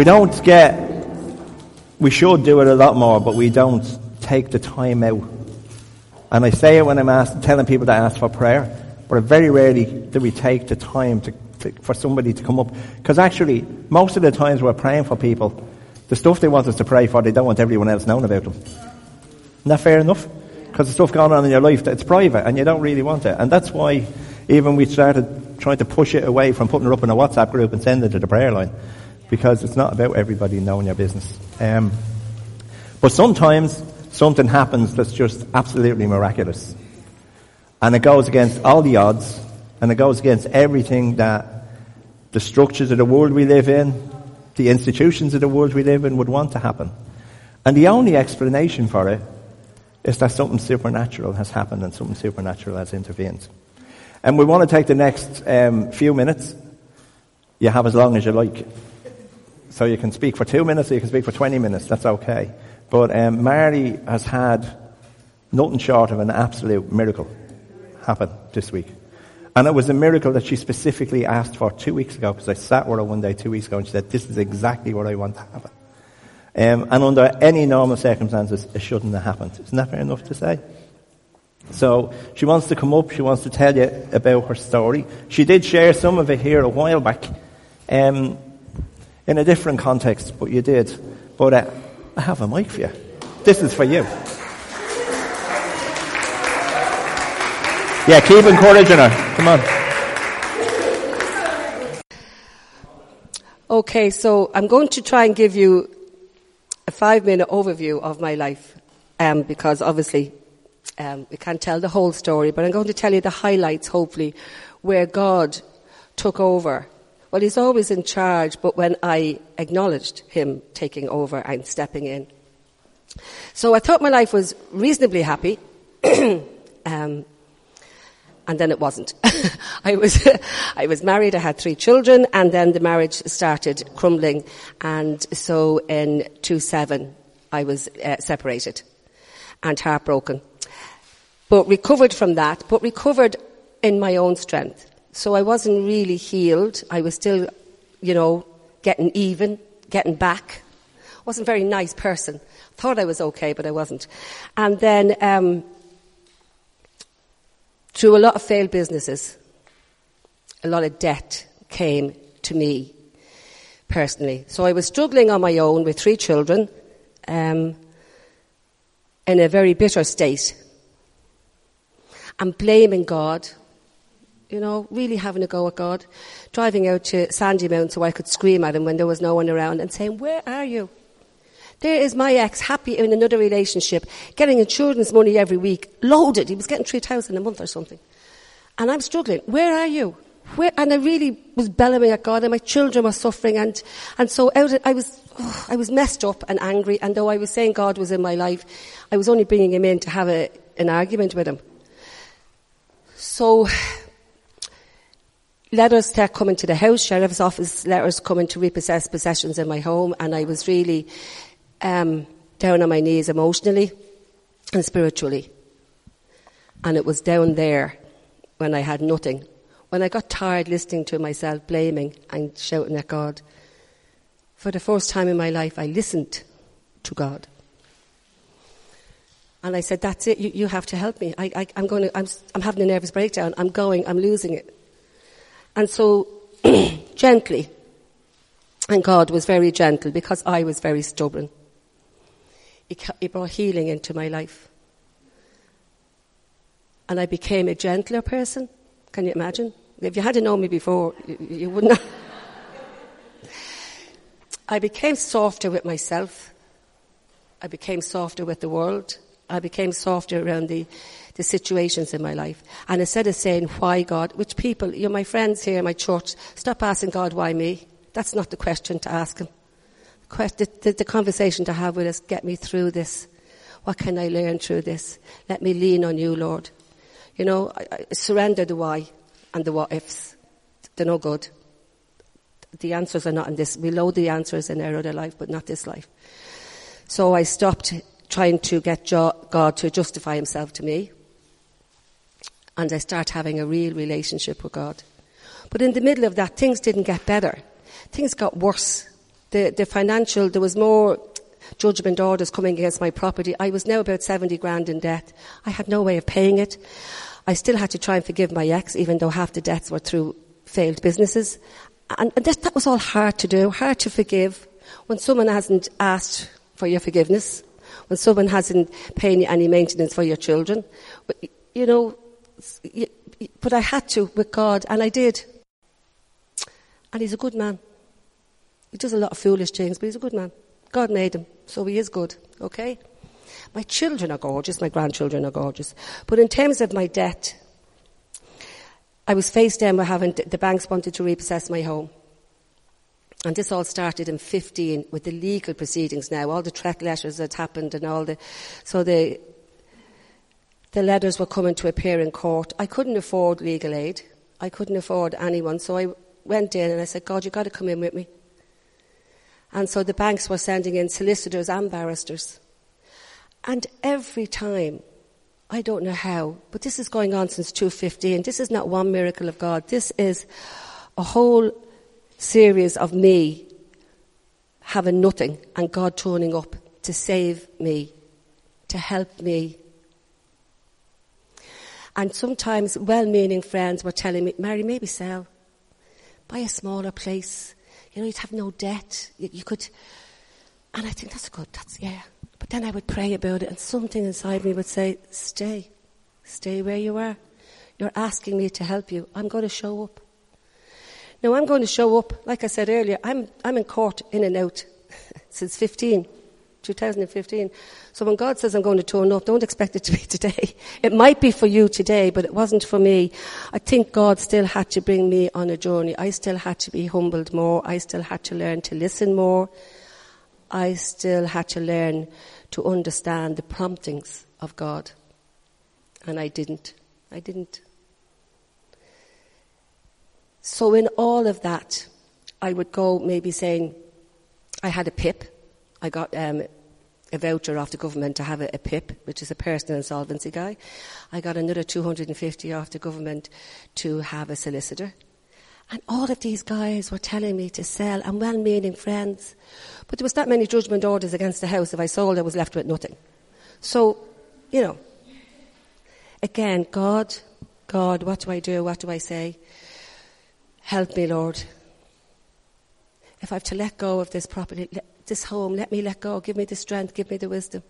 We don't get, we should do it a lot more, but we don't take the time out. And I say it when I'm telling people to ask for prayer, but very rarely do we take the time to, to, for somebody to come up. Because actually, most of the times we're praying for people, the stuff they want us to pray for, they don't want everyone else knowing about them. Isn't that fair enough? Because the stuff going on in your life, it's private and you don't really want it. And that's why even we started trying to push it away from putting it up in a WhatsApp group and sending it to the prayer line. Because it's not about everybody knowing your business. Um, but sometimes something happens that's just absolutely miraculous. And it goes against all the odds, and it goes against everything that the structures of the world we live in, the institutions of the world we live in would want to happen. And the only explanation for it is that something supernatural has happened and something supernatural has intervened. And we want to take the next um, few minutes. You have as long as you like. So you can speak for two minutes or you can speak for 20 minutes. That's okay. But um, Marley has had nothing short of an absolute miracle happen this week. And it was a miracle that she specifically asked for two weeks ago because I sat with her one day two weeks ago and she said, this is exactly what I want to happen. Um, and under any normal circumstances, it shouldn't have happened. Isn't that fair enough to say? So she wants to come up. She wants to tell you about her story. She did share some of it here a while back, um, in a different context, but you did. But uh, I have a mic for you. This is for you. Yeah, keep encouraging her. Come on. Okay, so I'm going to try and give you a five minute overview of my life, um, because obviously um, we can't tell the whole story, but I'm going to tell you the highlights, hopefully, where God took over. Well, He's always in charge, but when I acknowledged Him taking over and stepping in. So I thought my life was reasonably happy. um, and then it wasn't. I was, I was married, I had three children, and then the marriage started crumbling, and so in 2007, I was uh, separated and heartbroken. But recovered from that, but recovered in my own strength. So I wasn't really healed. I was still, you know, getting even, getting back. Wasn't a very nice person. Thought I was okay, but I wasn't. And then, um, through a lot of failed businesses, a lot of debt came to me personally. So I was struggling on my own with three children um, in a very bitter state and blaming God. You know, really having a go at God. Driving out to Sandymount so I could scream at him when there was no one around and saying, Where are you? There is my ex, happy in another relationship, getting insurance money every week, loaded. He was getting 3,000 a month or something. And I'm struggling. Where are you? Where? And I really was bellowing at God and my children were suffering and, and so out, I was, oh, I was messed up and angry and though I was saying God was in my life, I was only bringing him in to have a, an argument with him. So, letters start coming to the house, sheriff's office letters coming to repossess possessions in my home and I was really um, down on my knees emotionally and spiritually. And it was down there when I had nothing. When I got tired listening to myself blaming and shouting at God. For the first time in my life, I listened to God. And I said, that's it, you, you have to help me. I, am going to, I'm, I'm having a nervous breakdown. I'm going, I'm losing it. And so, gently, and God was very gentle because I was very stubborn. He brought healing into my life. And I became a gentler person. Can you imagine? If you hadn't known me before, you, you wouldn't have. I became softer with myself. I became softer with the world. I became softer around the, the situations in my life. And instead of saying, why God, which people, you're my friends here in my church, stop asking God, why me? That's not the question to ask Him the, the, the conversation to have with us, get me through this. What can I learn through this? Let me lean on you, Lord. You know, I, I surrender the why and the what ifs. They're no good. The answers are not in this. We load the answers in our other life, but not this life. So I stopped trying to get God to justify himself to me. And I start having a real relationship with God. But in the middle of that, things didn't get better. Things got worse the, the financial, there was more judgment orders coming against my property. I was now about 70 grand in debt. I had no way of paying it. I still had to try and forgive my ex, even though half the debts were through failed businesses. And, and that, that was all hard to do, hard to forgive when someone hasn't asked for your forgiveness, when someone hasn't paid any maintenance for your children. You know, but I had to with God, and I did. And he's a good man. He does a lot of foolish things, but he's a good man. God made him, so he is good, okay? My children are gorgeous, my grandchildren are gorgeous. But in terms of my debt, I was faced then with having the banks wanted to repossess my home. And this all started in 15 with the legal proceedings now, all the threat letters that happened and all the, so the, the letters were coming to appear in court. I couldn't afford legal aid. I couldn't afford anyone. So I went in and I said, God, you've got to come in with me. And so the banks were sending in solicitors and barristers. And every time, I don't know how, but this is going on since 215. This is not one miracle of God. This is a whole series of me having nothing and God turning up to save me, to help me. And sometimes well-meaning friends were telling me, Mary, maybe sell. Buy a smaller place. You know, you'd have no debt. You, you could, and I think that's good. That's, yeah. But then I would pray about it and something inside me would say, stay. Stay where you are. You're asking me to help you. I'm going to show up. Now I'm going to show up, like I said earlier, I'm, I'm in court in and out since 15, 2015. So when God says I'm going to turn up, don't expect it to be today. It might be for you today, but it wasn't for me. I think God still had to bring me on a journey. I still had to be humbled more. I still had to learn to listen more. I still had to learn to understand the promptings of God. And I didn't. I didn't. So in all of that, I would go maybe saying, I had a PIP. I got um, a voucher off the government to have a, a, PIP, which is a personal insolvency guy. I got another 250 off the government to have a solicitor. And all of these guys were telling me to sell and well-meaning friends. But there was that many judgment orders against the house. If I sold, I was left with nothing. So, you know, again, God, God, what do I do? What do I say? Help me, Lord. If I have to let go of this property, this home, let me let go. Give me the strength, give me the wisdom.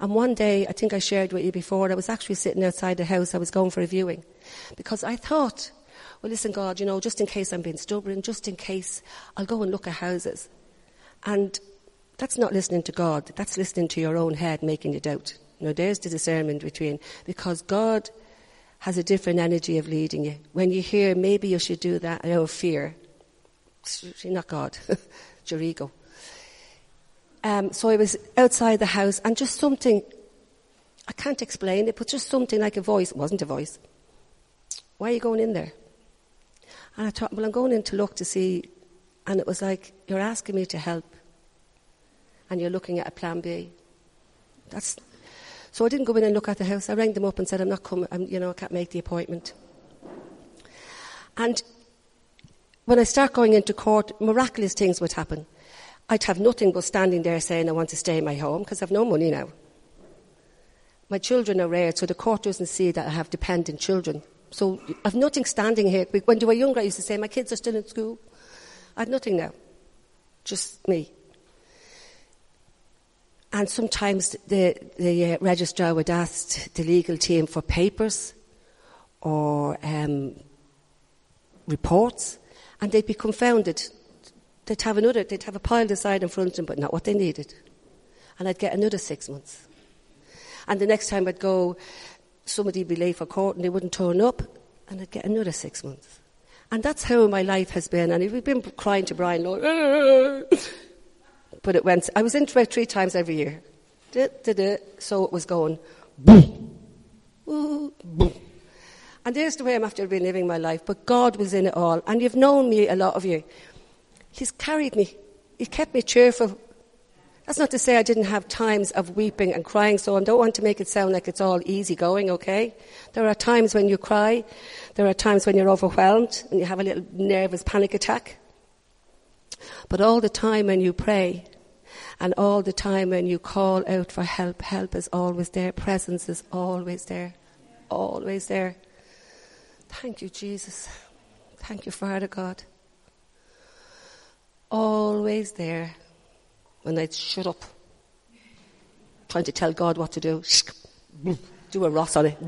And one day, I think I shared with you before, I was actually sitting outside the house. I was going for a viewing. Because I thought, well, listen, God, you know, just in case I'm being stubborn, just in case, I'll go and look at houses. And that's not listening to God. That's listening to your own head making you doubt. You know, there's the discernment between, because God has a different energy of leading you. When you hear maybe you should do that out of fear, you're not God, it's your ego. Um, so I was outside the house and just something, I can't explain it, but just something like a voice, it wasn't a voice. Why are you going in there? And I thought, well, I'm going in to look to see, and it was like, you're asking me to help, and you're looking at a plan B. That's, so I didn't go in and look at the house. I rang them up and said, I'm not coming, I'm, you know, I can't make the appointment. And when I start going into court, miraculous things would happen. I'd have nothing but standing there saying I want to stay in my home because I've no money now. My children are rare, so the court doesn't see that I have dependent children. So I've nothing standing here. When they were younger, I used to say, my kids are still in school. I've nothing now. Just me. And sometimes the, the uh, registrar would ask the legal team for papers or um, reports, and they'd be confounded. They'd have another, they'd have a pile aside in front of them, but not what they needed. And I'd get another six months. And the next time I'd go, somebody would be late for court and they wouldn't turn up, and I'd get another six months. And that's how my life has been. And we've been crying to Brian, Lord, but it went, I was in three times every year. So it was going, boom, boom. And there's the way I'm after been living my life. But God was in it all. And you've known me, a lot of you. He's carried me. He kept me cheerful. That's not to say I didn't have times of weeping and crying, so I don't want to make it sound like it's all easy going, okay? There are times when you cry. There are times when you're overwhelmed and you have a little nervous panic attack. But all the time when you pray, and all the time when you call out for help, help is always there. Presence is always there. Always there. Thank you, Jesus. Thank you, Father God. Always there when I'd shut up, trying to tell God what to do. Do a Ross on it.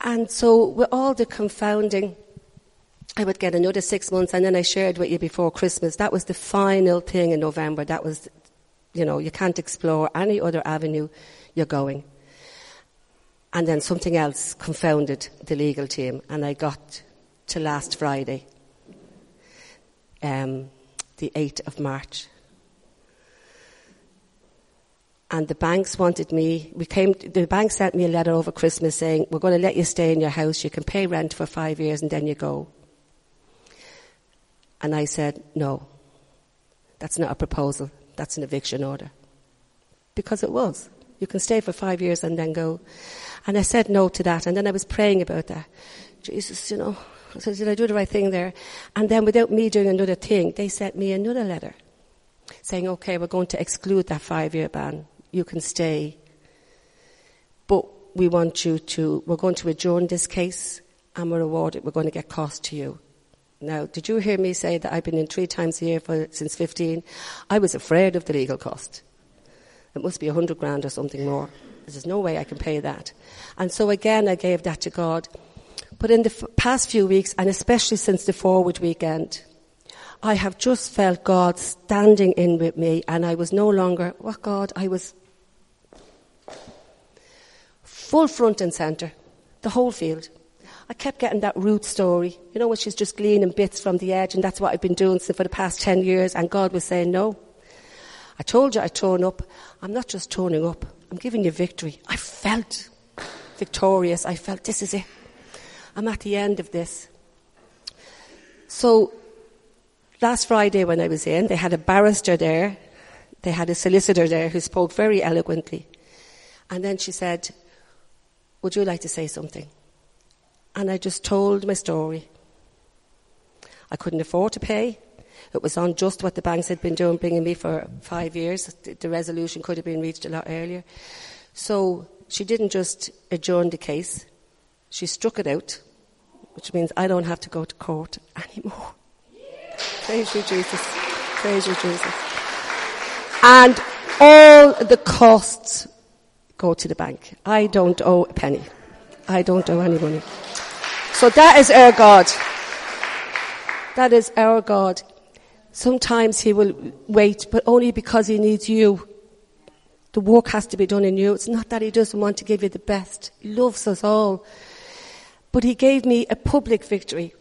And so, with all the confounding, I would get another six months, and then I shared with you before Christmas. That was the final thing in November. That was, you know, you can't explore any other avenue you're going. And then something else confounded the legal team, and I got to last Friday, um, the 8th of March. And the banks wanted me, we came, the bank sent me a letter over Christmas saying, we're going to let you stay in your house, you can pay rent for five years and then you go. And I said, no, that's not a proposal, that's an eviction order. Because it was. You can stay for five years and then go. And I said no to that, and then I was praying about that. Jesus, you know, I said, I do the right thing there? And then without me doing another thing, they sent me another letter saying, okay, we're going to exclude that five year ban you can stay. But we want you to, we're going to adjourn this case and we're awarded, we're going to get cost to you. Now, did you hear me say that I've been in three times a year for, since 15? I was afraid of the legal cost. It must be a hundred grand or something more. There's no way I can pay that. And so again, I gave that to God. But in the f- past few weeks, and especially since the forward weekend, I have just felt God standing in with me, and I was no longer, what God, I was full front and centre, the whole field. I kept getting that Ruth story, you know, where she's just gleaning bits from the edge, and that's what I've been doing for the past 10 years, and God was saying, No. I told you I'd turn up. I'm not just turning up, I'm giving you victory. I felt victorious. I felt this is it. I'm at the end of this. So, last Friday when I was in, they had a barrister there, they had a solicitor there who spoke very eloquently. And then she said, would you like to say something? And I just told my story. I couldn't afford to pay. It was on just what the banks had been doing, bringing me for five years. The resolution could have been reached a lot earlier. So she didn't just adjourn the case, she struck it out, which means I don't have to go to court anymore. Praise you, Jesus. Praise you, Jesus. And all the costs go to the bank. I don't owe a penny. I don't owe any money. So that is our God. That is our God. Sometimes He will wait, but only because He needs you. The work has to be done in you. It's not that He doesn't want to give you the best. He loves us all. But He gave me a public victory.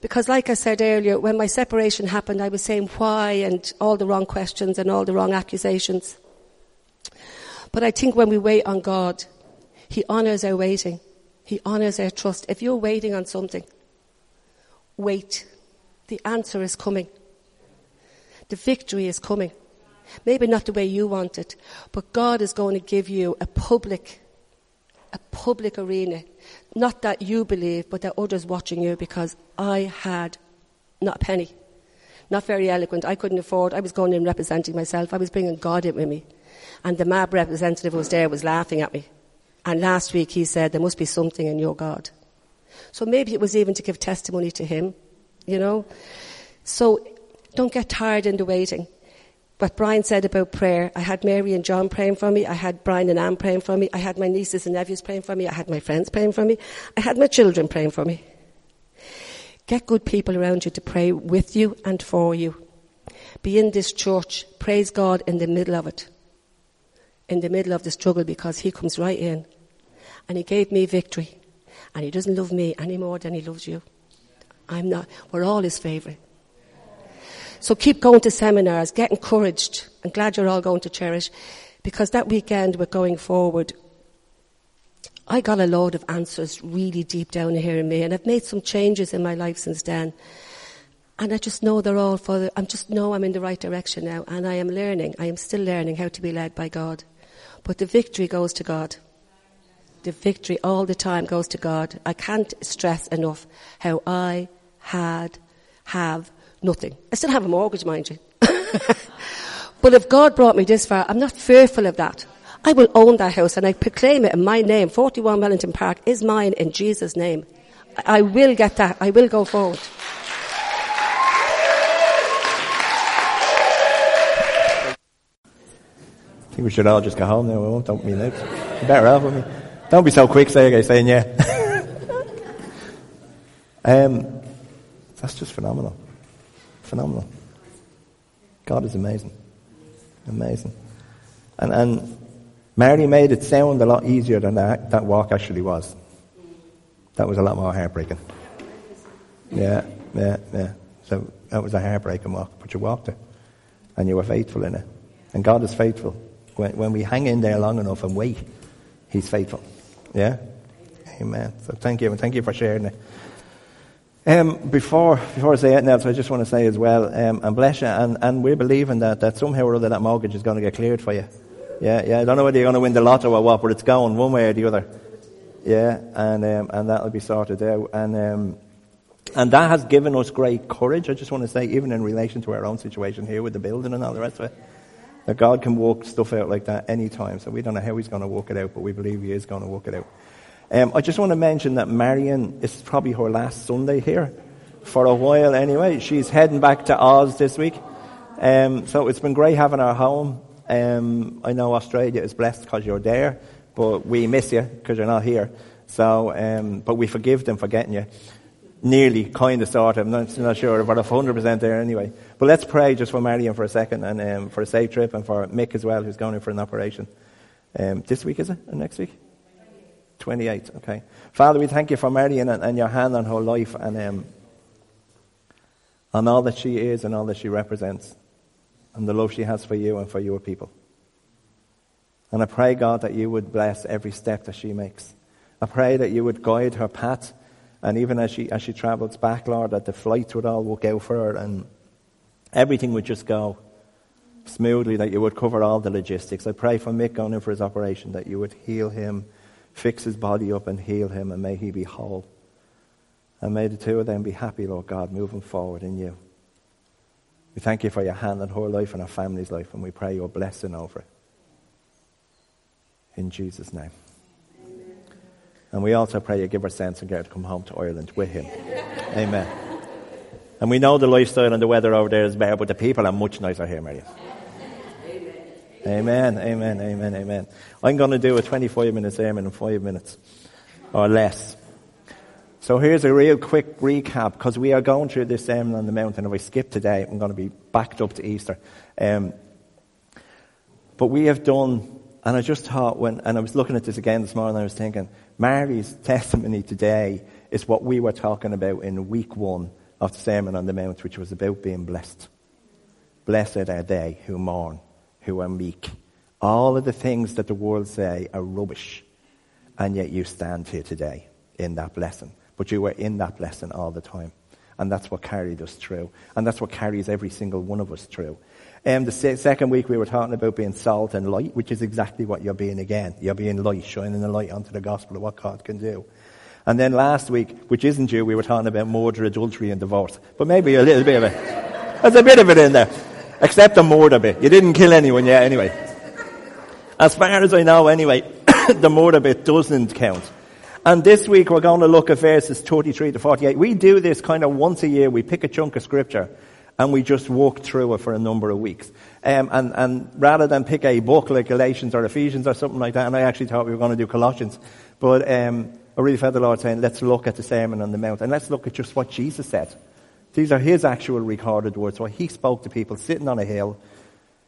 Because like I said earlier, when my separation happened, I was saying why and all the wrong questions and all the wrong accusations. But I think when we wait on God, He honors our waiting. He honors our trust. If you're waiting on something, wait. The answer is coming. The victory is coming. Maybe not the way you want it, but God is going to give you a public, a public arena. Not that you believe, but that others watching you because I had not a penny. Not very eloquent. I couldn't afford. I was going in representing myself. I was bringing God in with me. And the MAB representative who was there was laughing at me. And last week he said, there must be something in your God. So maybe it was even to give testimony to him, you know. So don't get tired in the waiting. What Brian said about prayer, I had Mary and John praying for me. I had Brian and Anne praying for me. I had my nieces and nephews praying for me. I had my friends praying for me. I had my children praying for me. Get good people around you to pray with you and for you. Be in this church. Praise God in the middle of it in the middle of the struggle because he comes right in and he gave me victory. And he doesn't love me any more than he loves you. I'm not, we're all his favourite. So keep going to seminars, get encouraged. I'm glad you're all going to cherish because that weekend we're going forward. I got a load of answers really deep down here in me and I've made some changes in my life since then. And I just know they're all for the, I just know I'm in the right direction now and I am learning, I am still learning how to be led by God. But the victory goes to God. The victory all the time goes to God. I can't stress enough how I had, have nothing. I still have a mortgage, mind you. but if God brought me this far, I'm not fearful of that. I will own that house and I proclaim it in my name. 41 Wellington Park is mine in Jesus' name. I will get that. I will go forward. I think we should all just go home now. We won't dump me out. You better off with me. Don't be so quick saying, saying yeah. um, that's just phenomenal. Phenomenal. God is amazing. Amazing. And, and Mary made it sound a lot easier than that, that walk actually was. That was a lot more heartbreaking. Yeah, yeah, yeah. So that was a heartbreaking walk, but you walked it. And you were faithful in it. And God is faithful. When, when we hang in there long enough and wait, He's faithful. Yeah? Amen. So thank you, and thank you for sharing it. Um, before, before I say anything else, I just want to say as well, um, and bless you, and, and we're believing that, that somehow or other that mortgage is going to get cleared for you. Yeah, yeah, I don't know whether you're going to win the lotto or what, but it's going one way or the other. Yeah, and, um, and that'll be sorted out. And, um, and that has given us great courage, I just want to say, even in relation to our own situation here with the building and all the rest of it. That God can work stuff out like that anytime. So we don't know how He's going to work it out, but we believe He is going to work it out. Um, I just want to mention that Marion is probably her last Sunday here for a while anyway. She's heading back to Oz this week. Um, so it's been great having her home. Um, I know Australia is blessed because you're there, but we miss you because you're not here. So, um, but we forgive them for getting you nearly, kind of, sort of. I'm not, not sure, but 100% there anyway. But let's pray just for Marion for a second and um, for a safe trip and for Mick as well, who's going in for an operation. Um, this week, is it? Or next week? 28, okay. Father, we thank you for Marion and, and your hand on her life and um, on all that she is and all that she represents and the love she has for you and for your people. And I pray, God, that you would bless every step that she makes. I pray that you would guide her path and even as she, as she travels back, Lord, that the flights would all work out for her and everything would just go smoothly, that you would cover all the logistics. I pray for Mick going in for his operation, that you would heal him, fix his body up and heal him, and may he be whole. And may the two of them be happy, Lord God, moving forward in you. We thank you for your hand on her life and our family's life, and we pray your blessing over it. In Jesus' name. And we also pray you give her sense and get her to come home to Ireland with him. Amen. And we know the lifestyle and the weather over there is better, but the people are much nicer here, Marion. Amen, amen, amen, amen. I'm going to do a 25 minute sermon in five minutes or less. So here's a real quick recap because we are going through this sermon on the mountain. If I skip today, I'm going to be backed up to Easter. Um, but we have done, and I just thought when, and I was looking at this again this morning, I was thinking, Mary's testimony today is what we were talking about in week one of the Sermon on the Mount, which was about being blessed. Blessed are they who mourn, who are meek. All of the things that the world say are rubbish, and yet you stand here today in that blessing. But you were in that blessing all the time. And that's what carried us through. And that's what carries every single one of us through. Um, the second week we were talking about being salt and light, which is exactly what you're being again. You're being light, shining the light onto the gospel of what God can do. And then last week, which isn't you, we were talking about murder, adultery, and divorce. But maybe a little bit of it. There's a bit of it in there. Except the bit. You didn't kill anyone yet anyway. As far as I know anyway, the bit doesn't count. And this week we're going to look at verses 33 to 48. We do this kind of once a year. We pick a chunk of scripture and we just walk through it for a number of weeks. Um, and, and rather than pick a book like Galatians or Ephesians or something like that, and I actually thought we were going to do Colossians, but um, I really felt the Lord saying, let's look at the Sermon on the Mount and let's look at just what Jesus said. These are his actual recorded words, what he spoke to people sitting on a hill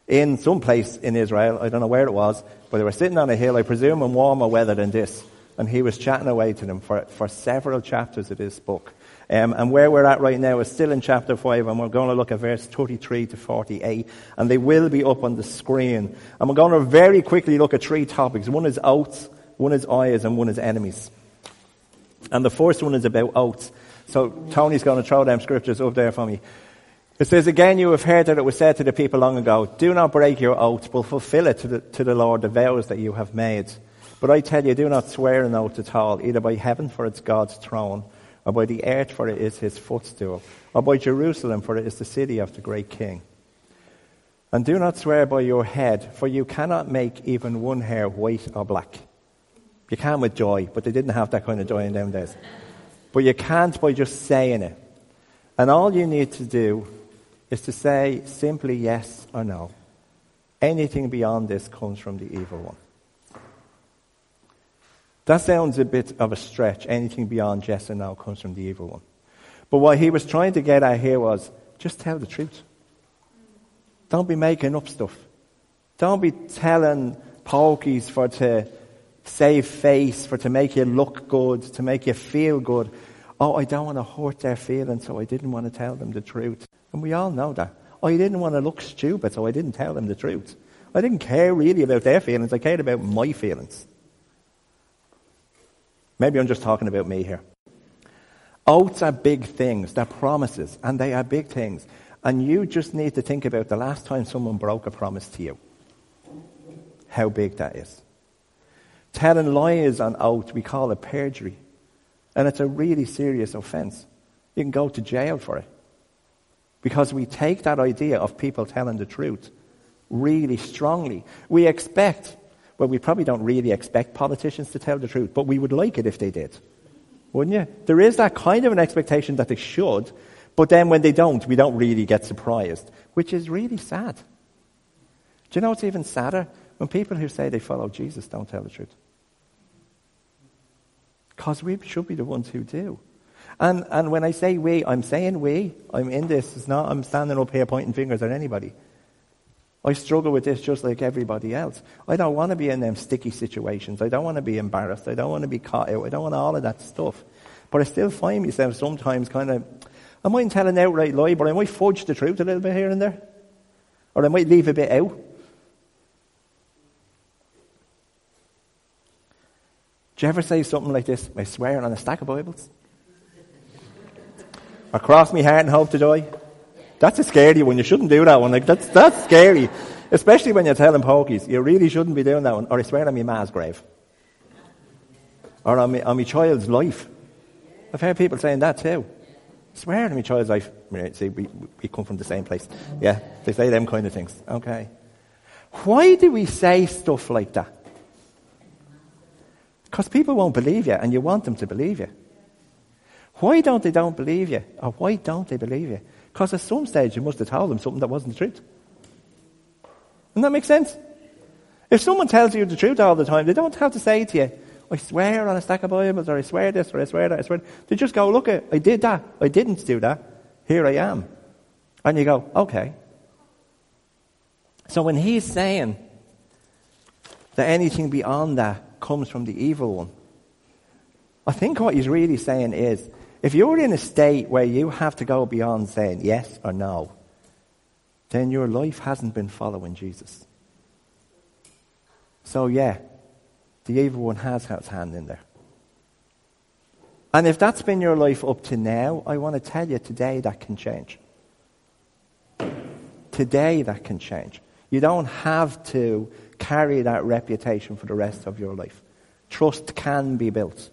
in some place in Israel. I don't know where it was, but they were sitting on a hill, I presume in warmer weather than this. And he was chatting away to them for, for several chapters of this book. Um, and where we're at right now is still in chapter 5, and we're going to look at verse 33 to 48, and they will be up on the screen. And we're going to very quickly look at three topics. One is oaths, one is eyes, and one is enemies. And the first one is about oaths. So Tony's going to throw them scriptures up there for me. It says, Again, you have heard that it was said to the people long ago, Do not break your oath, but fulfill it to the, to the Lord, the vows that you have made. But I tell you, do not swear an oath at all, either by heaven, for it's God's throne or by the earth, for it is his footstool, or by Jerusalem, for it is the city of the great king. And do not swear by your head, for you cannot make even one hair white or black. You can with joy, but they didn't have that kind of joy in them days. But you can't by just saying it. And all you need to do is to say simply yes or no. Anything beyond this comes from the evil one. That sounds a bit of a stretch. Anything beyond yes or no comes from the evil one. But what he was trying to get at here was just tell the truth. Don't be making up stuff. Don't be telling pokies for to save face, for to make you look good, to make you feel good. Oh, I don't want to hurt their feelings, so I didn't want to tell them the truth. And we all know that. I didn't want to look stupid, so I didn't tell them the truth. I didn't care really about their feelings, I cared about my feelings. Maybe I'm just talking about me here. Oaths are big things, they're promises, and they are big things. And you just need to think about the last time someone broke a promise to you. How big that is. Telling lies on oath, we call it perjury. And it's a really serious offense. You can go to jail for it. Because we take that idea of people telling the truth really strongly. We expect, well, we probably don't really expect politicians to tell the truth, but we would like it if they did. Wouldn't you? There is that kind of an expectation that they should, but then when they don't, we don't really get surprised, which is really sad. Do you know what's even sadder? When people who say they follow Jesus don't tell the truth. Because we should be the ones who do. And, and when I say we, I'm saying we. I'm in this. It's not I'm standing up here pointing fingers at anybody. I struggle with this just like everybody else. I don't want to be in them sticky situations. I don't want to be embarrassed. I don't want to be caught out. I don't want all of that stuff. But I still find myself sometimes kind of, I might tell an outright lie, but I might fudge the truth a little bit here and there. Or I might leave a bit out. Do you ever say something like this? I swear on a stack of Bibles? or cross me heart and hope to die? That's a scary one. You shouldn't do that one. Like that's that's scary, especially when you're telling pokies. You really shouldn't be doing that one. Or I swear on my ma's grave, or on my, on my child's life. I've heard people saying that too. I swear on my child's life. See, we we come from the same place. Yeah, they say them kind of things. Okay. Why do we say stuff like that? Because people won't believe you, and you want them to believe you. Why don't they don't believe you? Or why don't they believe you? Because at some stage you must have told them something that wasn't the truth. Doesn't that make sense? If someone tells you the truth all the time, they don't have to say to you, I swear on a stack of Bibles, or I swear this, or I swear that, I swear. They just go, look, I did that. I didn't do that. Here I am. And you go, okay. So when he's saying that anything beyond that comes from the evil one, I think what he's really saying is if you're in a state where you have to go beyond saying yes or no, then your life hasn't been following Jesus. So, yeah, the evil one has his hand in there. And if that's been your life up to now, I want to tell you today that can change. Today that can change. You don't have to carry that reputation for the rest of your life. Trust can be built.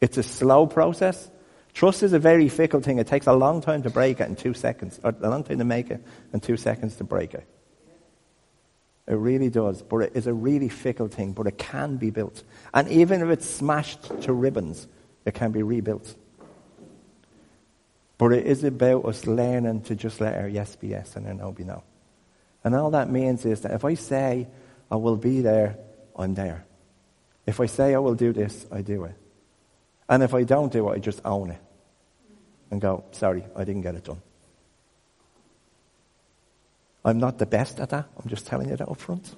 It's a slow process, Trust is a very fickle thing. It takes a long time to break it in two seconds, or a long time to make it and two seconds to break it. It really does. But it is a really fickle thing, but it can be built. And even if it's smashed to ribbons, it can be rebuilt. But it is about us learning to just let our yes be yes and our no be no. And all that means is that if I say I will be there, I'm there. If I say I will do this, I do it. And if I don't do it, I just own it and go, sorry, I didn't get it done. I'm not the best at that. I'm just telling you that up front.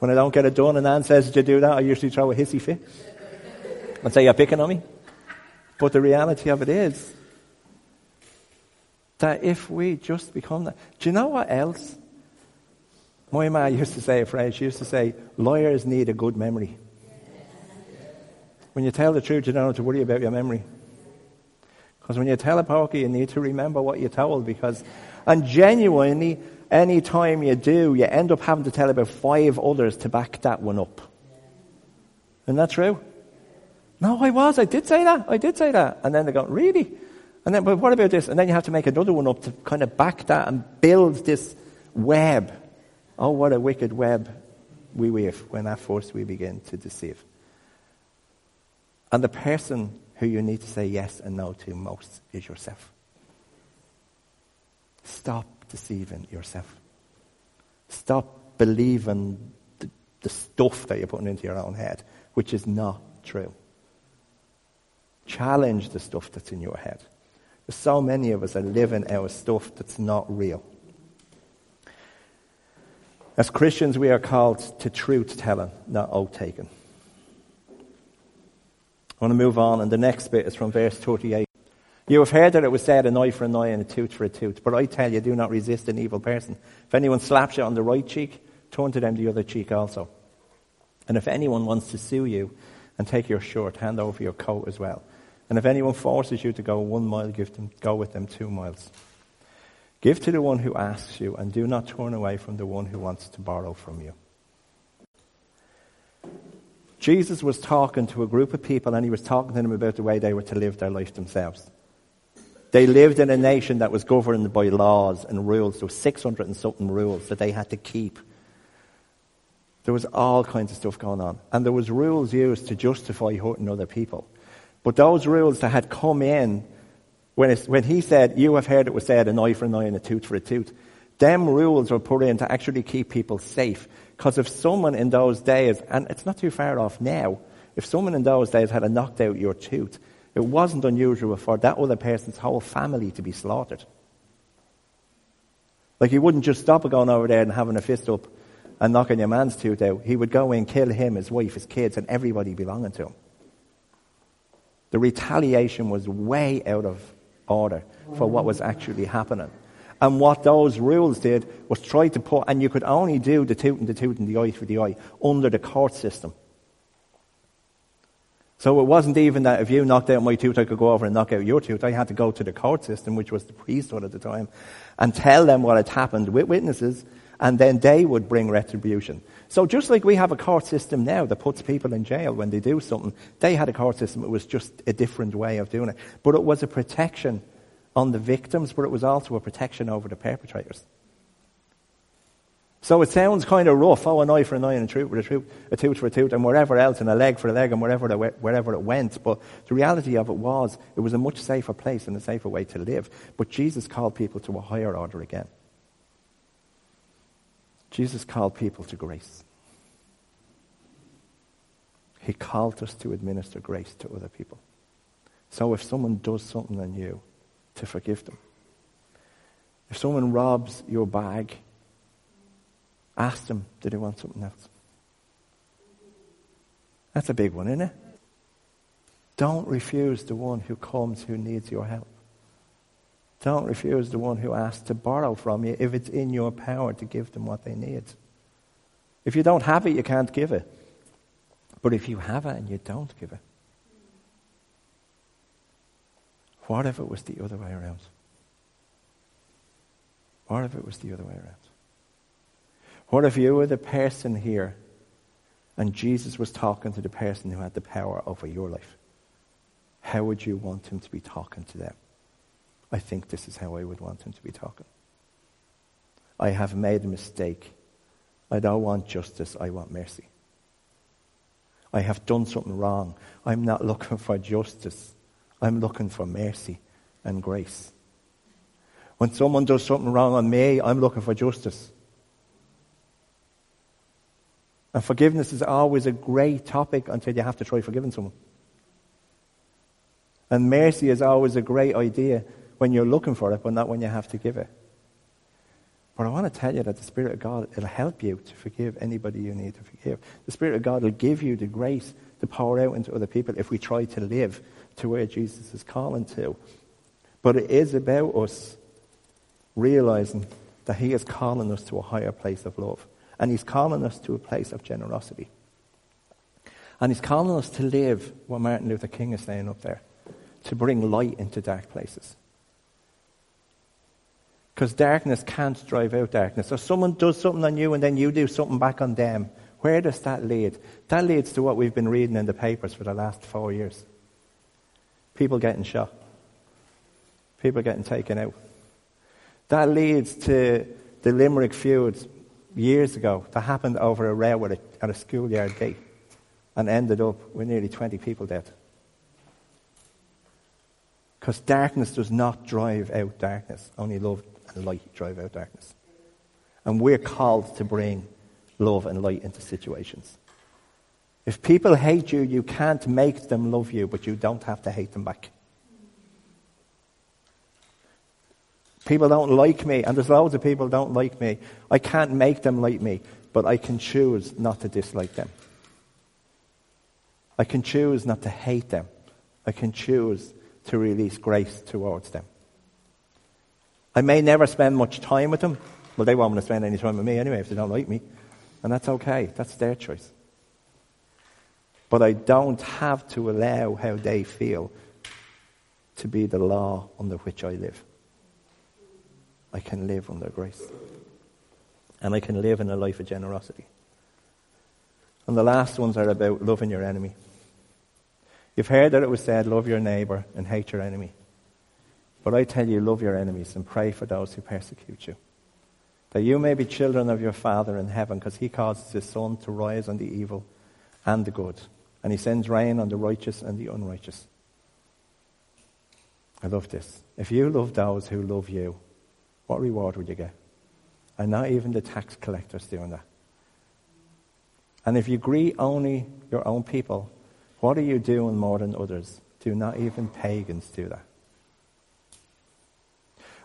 When I don't get it done and Anne says, Did you do that? I usually throw a hissy fit and say, You're picking on me. But the reality of it is that if we just become that. Do you know what else? My ma used to say a phrase. She used to say, Lawyers need a good memory. When you tell the truth, you don't have to worry about your memory. Because when you tell a poker, you need to remember what you told. Because, and genuinely, any time you do, you end up having to tell about five others to back that one up. Isn't that true? No, I was. I did say that. I did say that. And then they go, really? And then, but what about this? And then you have to make another one up to kind of back that and build this web. Oh, what a wicked web we weave when at first we begin to deceive. And the person who you need to say yes and no to most is yourself. Stop deceiving yourself. Stop believing the, the stuff that you're putting into your own head, which is not true. Challenge the stuff that's in your head. There's so many of us are living our stuff that's not real. As Christians, we are called to truth telling, not oath taking. I want to move on, and the next bit is from verse 38. You have heard that it was said, an eye for an eye and a tooth for a tooth. But I tell you, do not resist an evil person. If anyone slaps you on the right cheek, turn to them the other cheek also. And if anyone wants to sue you and take your shirt, hand over your coat as well. And if anyone forces you to go one mile, give them, go with them two miles. Give to the one who asks you, and do not turn away from the one who wants to borrow from you. Jesus was talking to a group of people, and he was talking to them about the way they were to live their life themselves. They lived in a nation that was governed by laws and rules. There were 600 and something rules that they had to keep. There was all kinds of stuff going on. And there was rules used to justify hurting other people. But those rules that had come in, when, when he said, You have heard it was said, an eye for an eye and a tooth for a tooth, them rules were put in to actually keep people safe. Because if someone in those days, and it's not too far off now, if someone in those days had a knocked out your tooth, it wasn't unusual for that other person's whole family to be slaughtered. Like he wouldn't just stop going over there and having a fist up and knocking your man's tooth out. He would go and kill him, his wife, his kids, and everybody belonging to him. The retaliation was way out of order for what was actually happening. And what those rules did was try to put, and you could only do the tooth and the tooth and the eye for the eye under the court system. So it wasn't even that if you knocked out my tooth, I could go over and knock out your tooth. I had to go to the court system, which was the priesthood at the time, and tell them what had happened with witnesses, and then they would bring retribution. So just like we have a court system now that puts people in jail when they do something, they had a court system. It was just a different way of doing it. But it was a protection on the victims, but it was also a protection over the perpetrators. So it sounds kind of rough. Oh, an eye for an eye and a tooth for a tooth, a tooth for a tooth, and wherever else, and a leg for a leg, and wherever wherever it went. But the reality of it was, it was a much safer place and a safer way to live. But Jesus called people to a higher order again. Jesus called people to grace. He called us to administer grace to other people. So if someone does something on you, to forgive them. If someone robs your bag, ask them, do they want something else? That's a big one, isn't it? Don't refuse the one who comes who needs your help. Don't refuse the one who asks to borrow from you if it's in your power to give them what they need. If you don't have it, you can't give it. But if you have it and you don't give it, what if it was the other way around? What if it was the other way around? What if you were the person here and Jesus was talking to the person who had the power over your life? How would you want him to be talking to them? I think this is how I would want him to be talking. I have made a mistake. I don't want justice, I want mercy. I have done something wrong. I'm not looking for justice. I'm looking for mercy and grace. When someone does something wrong on me, I'm looking for justice. And forgiveness is always a great topic until you have to try forgiving someone. And mercy is always a great idea when you're looking for it, but not when you have to give it. But I want to tell you that the Spirit of God, it'll help you to forgive anybody you need to forgive. The Spirit of God will give you the grace to pour out into other people if we try to live to where Jesus is calling to. But it is about us realizing that He is calling us to a higher place of love. And He's calling us to a place of generosity. And He's calling us to live what Martin Luther King is saying up there to bring light into dark places. Because darkness can't drive out darkness. So someone does something on you and then you do something back on them Where does that lead? That leads to what we've been reading in the papers for the last four years. People getting shot. People getting taken out. That leads to the Limerick feuds years ago that happened over a railway at a schoolyard gate and ended up with nearly 20 people dead. Because darkness does not drive out darkness. Only love and light drive out darkness. And we're called to bring love and light into situations. If people hate you, you can't make them love you, but you don't have to hate them back. People don't like me, and there's loads of people don't like me. I can't make them like me, but I can choose not to dislike them. I can choose not to hate them. I can choose to release grace towards them. I may never spend much time with them. Well, they won't want to spend any time with me anyway if they don't like me. And that's okay. That's their choice. But I don't have to allow how they feel to be the law under which I live. I can live under grace. And I can live in a life of generosity. And the last ones are about loving your enemy. You've heard that it was said, love your neighbor and hate your enemy. But I tell you, love your enemies and pray for those who persecute you. That you may be children of your Father in heaven, because he causes his sun to rise on the evil and the good. And he sends rain on the righteous and the unrighteous. I love this. If you love those who love you, what reward would you get? And not even the tax collectors doing that. And if you greet only your own people, what are you doing more than others? Do not even pagans do that?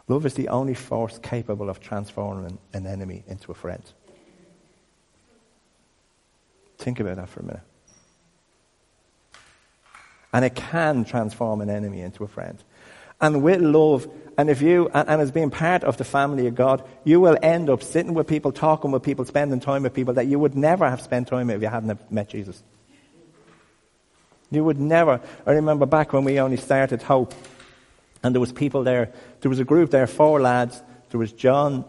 Love is the only force capable of transforming an enemy into a friend. Think about that for a minute. And it can transform an enemy into a friend. And with love, and if you, and, as being part of the family of God, you will end up sitting with people, talking with people, spending time with people that you would never have spent time with if you hadn't met Jesus. You would never. I remember back when we only started Hope, and there was people there. There was a group there, four lads. There was John,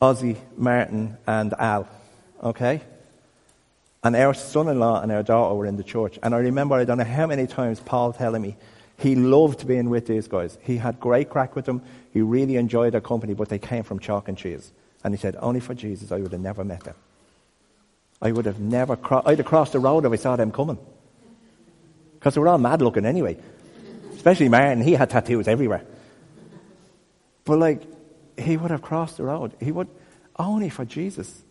Ozzy, Martin, and Al. Okay? And our son-in-law and our daughter were in the church. And I remember, I don't know how many times Paul telling me, he loved being with these guys. He had great crack with them. He really enjoyed their company, but they came from chalk and cheese. And he said, only for Jesus, I would have never met them. I would have never, I'd have crossed the road if I saw them coming. Because they were all mad looking anyway. Especially Martin, he had tattoos everywhere. But like, he would have crossed the road. He would, only for Jesus.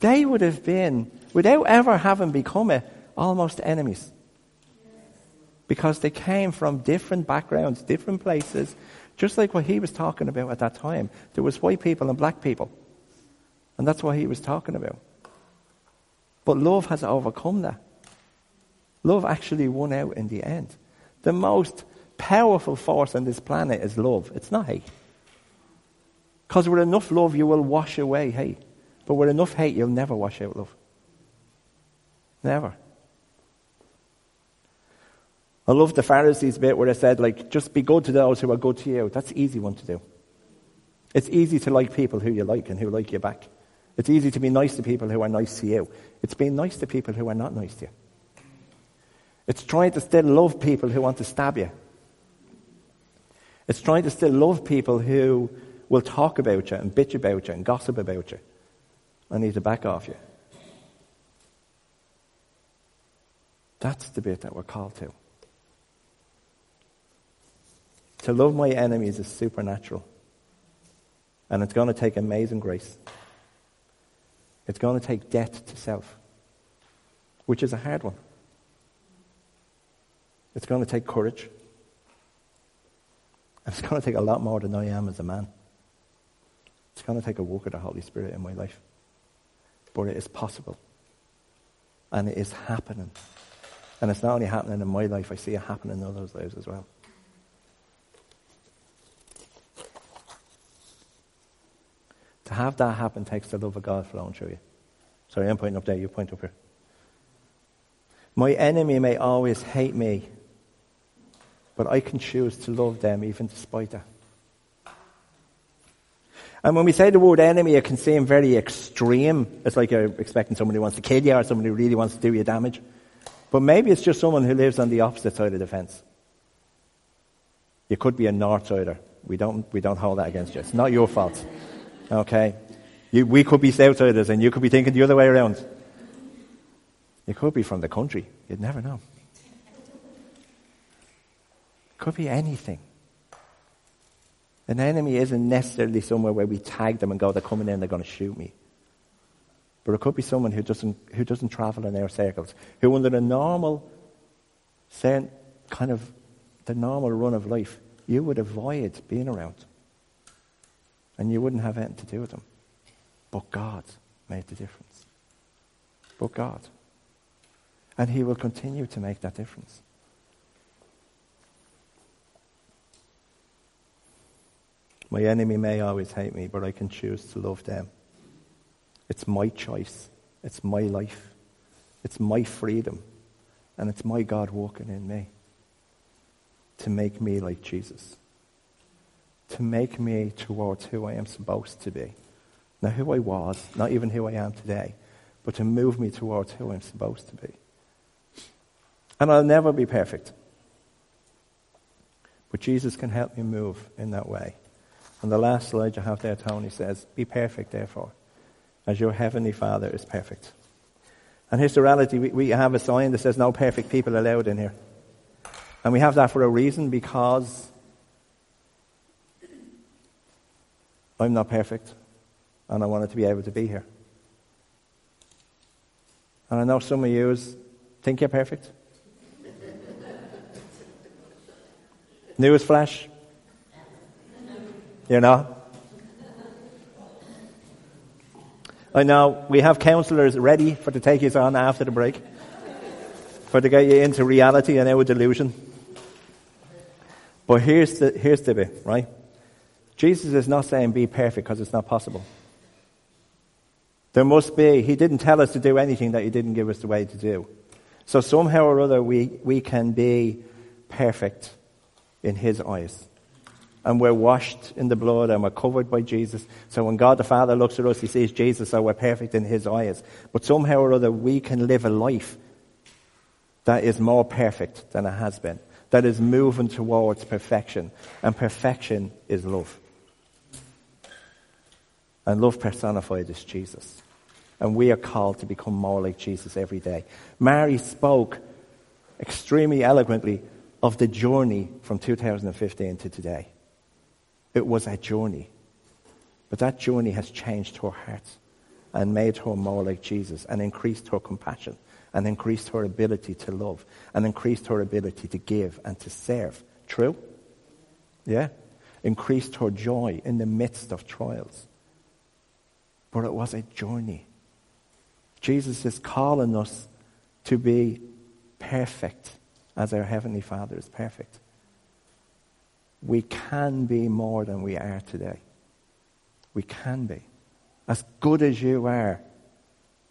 They would have been, without ever having become it, almost enemies. Because they came from different backgrounds, different places, just like what he was talking about at that time. There was white people and black people. And that's what he was talking about. But love has overcome that. Love actually won out in the end. The most powerful force on this planet is love. It's not hate. Because with enough love, you will wash away hate. But with enough hate, you'll never wash out love. Never. I love the Pharisees bit where they said, like, just be good to those who are good to you. That's an easy one to do. It's easy to like people who you like and who like you back. It's easy to be nice to people who are nice to you. It's being nice to people who are not nice to you. It's trying to still love people who want to stab you. It's trying to still love people who will talk about you and bitch about you and gossip about you. I need to back off you. That's the bit that we're called to. To love my enemies is supernatural. And it's going to take amazing grace. It's going to take death to self, which is a hard one. It's going to take courage. It's going to take a lot more than I am as a man. It's going to take a work of the Holy Spirit in my life. But it is possible. And it is happening. And it's not only happening in my life, I see it happening in others' lives as well. To have that happen takes the love of God flowing through you. Sorry, I'm pointing up there, you point up here. My enemy may always hate me, but I can choose to love them even despite that. And when we say the word enemy, it can seem very extreme. It's like you're expecting somebody who wants to kill you or somebody who really wants to do you damage. But maybe it's just someone who lives on the opposite side of the fence. You could be a Northsider. We don't, we don't hold that against you. It's not your fault. Okay? You, we could be south Southsiders and you could be thinking the other way around. You could be from the country. You'd never know. Could be anything. An enemy isn't necessarily somewhere where we tag them and go, they're coming in, they're going to shoot me. But it could be someone who doesn't, who doesn't travel in our circles, who under the normal, kind of, the normal run of life, you would avoid being around. And you wouldn't have anything to do with them. But God made the difference. But God. And He will continue to make that difference. My enemy may always hate me, but I can choose to love them. It's my choice. It's my life. It's my freedom. And it's my God walking in me to make me like Jesus. To make me towards who I am supposed to be. Not who I was, not even who I am today, but to move me towards who I'm supposed to be. And I'll never be perfect. But Jesus can help me move in that way. And the last slide you have there, Tony says, Be perfect, therefore, as your heavenly Father is perfect. And here's the reality we, we have a sign that says no perfect people allowed in here. And we have that for a reason because I'm not perfect and I wanted to be able to be here. And I know some of you think you're perfect. News flash, you know? Uh, I know we have counselors ready for to take you on after the break, for to get you into reality and our delusion. But here's the, here's the bit, right? Jesus is not saying be perfect because it's not possible. There must be, he didn't tell us to do anything that he didn't give us the way to do. So somehow or other we, we can be perfect in his eyes and we're washed in the blood and we're covered by Jesus. So when God the Father looks at us, he sees Jesus, so we're perfect in his eyes. But somehow or other, we can live a life that is more perfect than it has been, that is moving towards perfection. And perfection is love. And love personified is Jesus. And we are called to become more like Jesus every day. Mary spoke extremely eloquently of the journey from 2015 to today. It was a journey. But that journey has changed her heart and made her more like Jesus and increased her compassion and increased her ability to love and increased her ability to give and to serve. True? Yeah? Increased her joy in the midst of trials. But it was a journey. Jesus is calling us to be perfect as our Heavenly Father is perfect we can be more than we are today. We can be. As good as you are,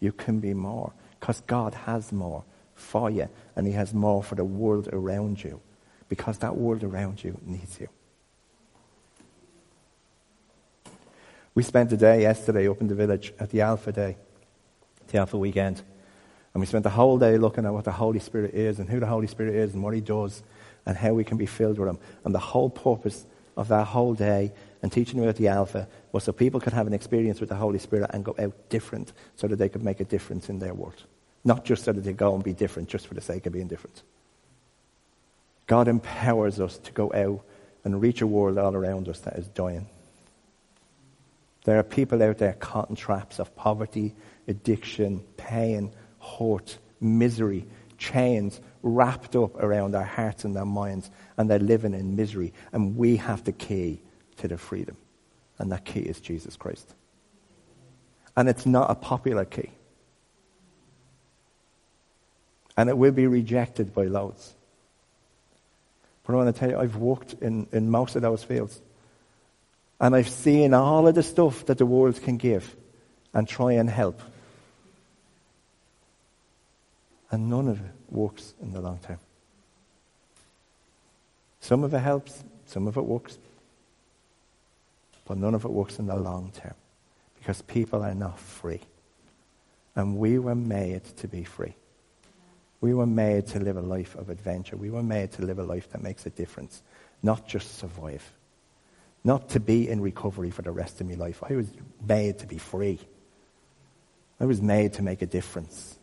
you can be more. Because God has more for you, and He has more for the world around you. Because that world around you needs you. We spent a day yesterday up in the village at the Alpha Day, the Alpha Weekend. And we spent the whole day looking at what the Holy Spirit is and who the Holy Spirit is and what He does and how we can be filled with Him. And the whole purpose of that whole day and teaching about the Alpha was so people could have an experience with the Holy Spirit and go out different so that they could make a difference in their world. Not just so that they go and be different just for the sake of being different. God empowers us to go out and reach a world all around us that is dying. There are people out there caught in traps of poverty, addiction, pain, hurt, misery, chains wrapped up around our hearts and our minds, and they're living in misery. And we have the key to their freedom. And that key is Jesus Christ. And it's not a popular key. And it will be rejected by loads. But I want to tell you, I've walked in, in most of those fields. And I've seen all of the stuff that the world can give and try and help. And none of it works in the long term. Some of it helps, some of it works. but none of it works in the long term because people are not free. And we were made to be free. We were made to live a life of adventure. We were made to live a life that makes a difference, not just survive. Not to be in recovery for the rest of my life. I was made to be free. I was made to make a difference.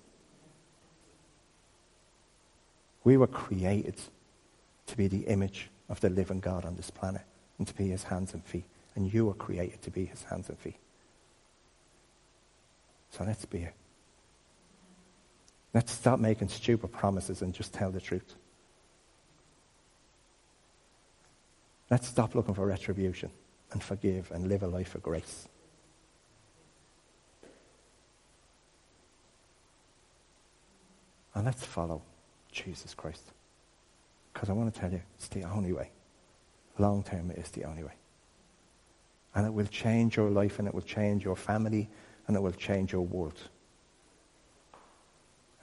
We were created to be the image of the living God on this planet and to be his hands and feet. And you were created to be his hands and feet. So let's be it. Let's stop making stupid promises and just tell the truth. Let's stop looking for retribution and forgive and live a life of grace. And let's follow Jesus Christ. Because I want to tell you, it's the only way. Long term, it is the only way. And it will change your life, and it will change your family, and it will change your world.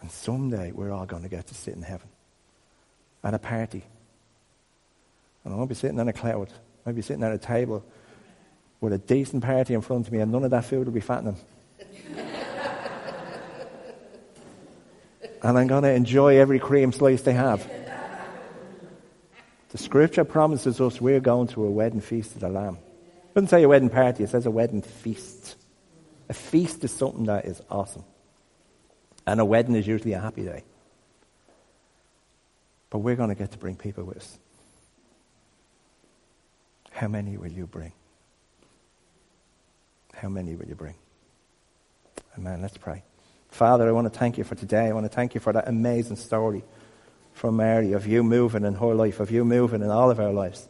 And someday, we're all going to get to sit in heaven at a party. And I won't be sitting on a cloud. I'll be sitting at a table with a decent party in front of me, and none of that food will be fattening. And I'm going to enjoy every cream slice they have. The scripture promises us we're going to a wedding feast of the Lamb. It doesn't say a wedding party, it says a wedding feast. A feast is something that is awesome. And a wedding is usually a happy day. But we're going to get to bring people with us. How many will you bring? How many will you bring? Amen. Let's pray. Father, I want to thank you for today. I want to thank you for that amazing story from Mary of you moving in her life, of you moving in all of our lives.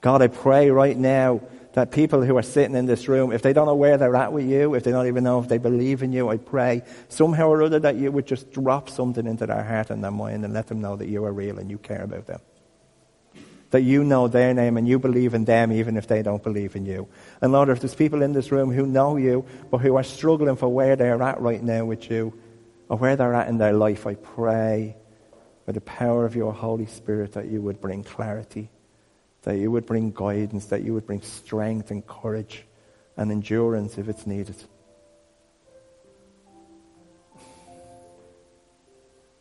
God, I pray right now that people who are sitting in this room, if they don't know where they're at with you, if they don't even know if they believe in you, I pray somehow or other that you would just drop something into their heart and their mind and let them know that you are real and you care about them. That you know their name and you believe in them even if they don't believe in you. And Lord, if there's people in this room who know you but who are struggling for where they're at right now with you or where they're at in their life, I pray by the power of your Holy Spirit that you would bring clarity, that you would bring guidance, that you would bring strength and courage and endurance if it's needed.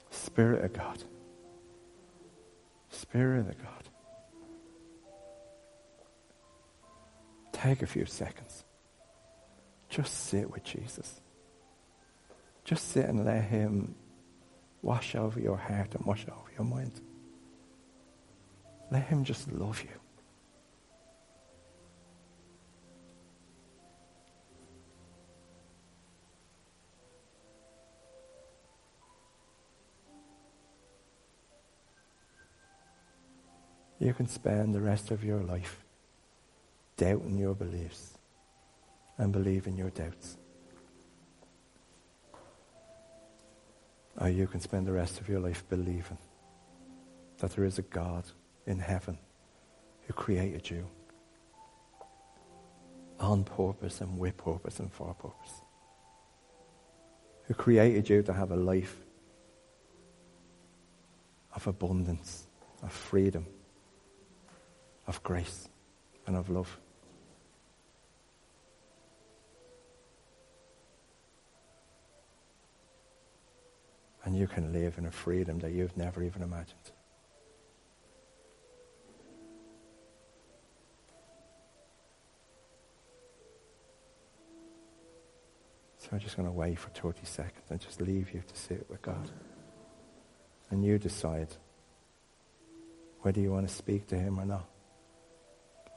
Spirit of God. Spirit of God. Take a few seconds. Just sit with Jesus. Just sit and let Him wash over your heart and wash over your mind. Let Him just love you. You can spend the rest of your life doubting your beliefs and believing your doubts. Or you can spend the rest of your life believing that there is a God in heaven who created you on purpose and with purpose and for purpose. Who created you to have a life of abundance, of freedom, of grace, and of love. And you can live in a freedom that you've never even imagined. So I'm just going to wait for 30 seconds and just leave you to sit with God. And you decide whether you want to speak to Him or not.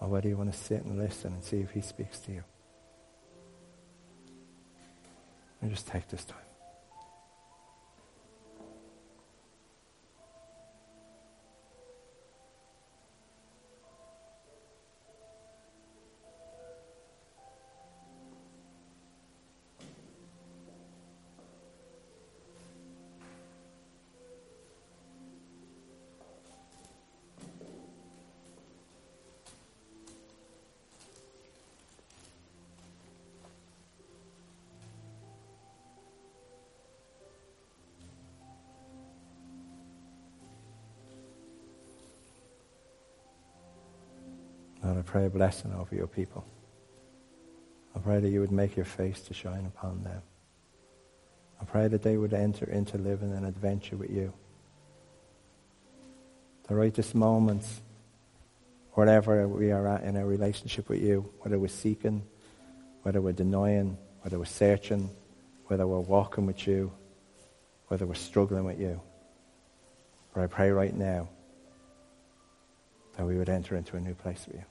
Or whether you want to sit and listen and see if He speaks to you. And just take this time. Pray a blessing over your people. I pray that you would make your face to shine upon them. I pray that they would enter into living an adventure with you. The rightest moments, wherever we are at in our relationship with you, whether we're seeking, whether we're denying, whether we're searching, whether we're walking with you, whether we're struggling with you. But I pray right now that we would enter into a new place with you.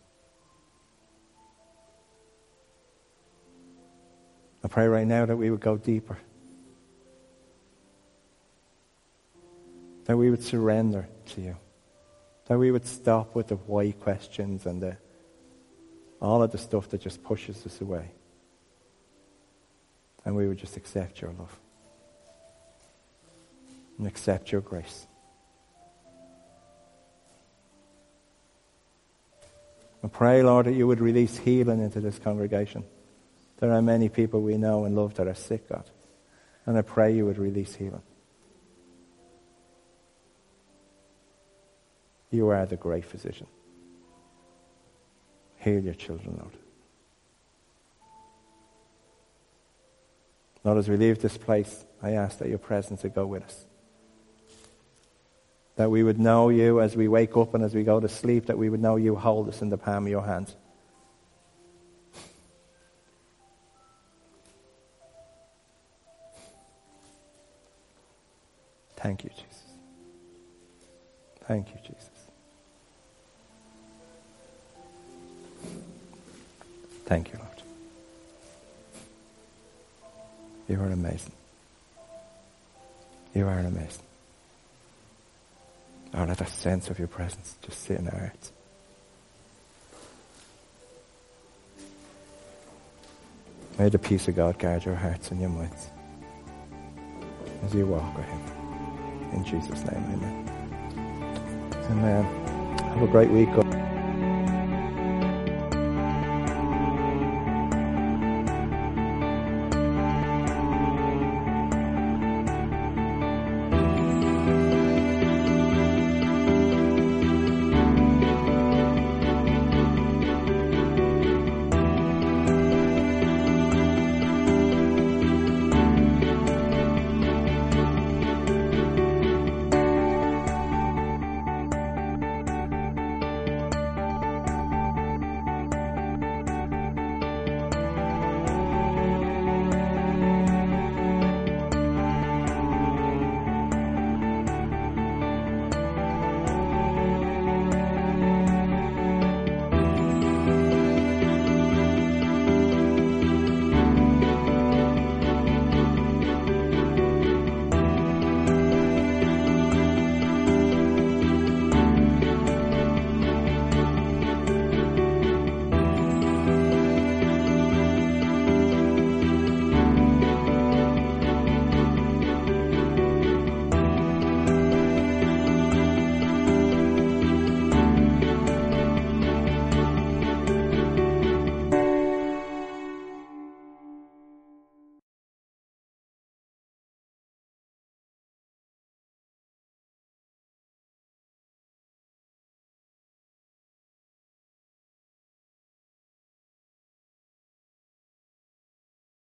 I pray right now that we would go deeper. That we would surrender to you. That we would stop with the why questions and the, all of the stuff that just pushes us away. And we would just accept your love. And accept your grace. I pray, Lord, that you would release healing into this congregation. There are many people we know and love that are sick, God. And I pray you would release healing. You are the great physician. Heal your children, Lord. Lord, as we leave this place, I ask that your presence would go with us. That we would know you as we wake up and as we go to sleep, that we would know you hold us in the palm of your hands. Thank you, Jesus. Thank you, Jesus. Thank you, Lord. You are amazing. You are amazing. Oh, let a sense of your presence just sit in our hearts. May the peace of God guard your hearts and your minds as you walk with Him. In Jesus' name, amen. Amen. Have a great week.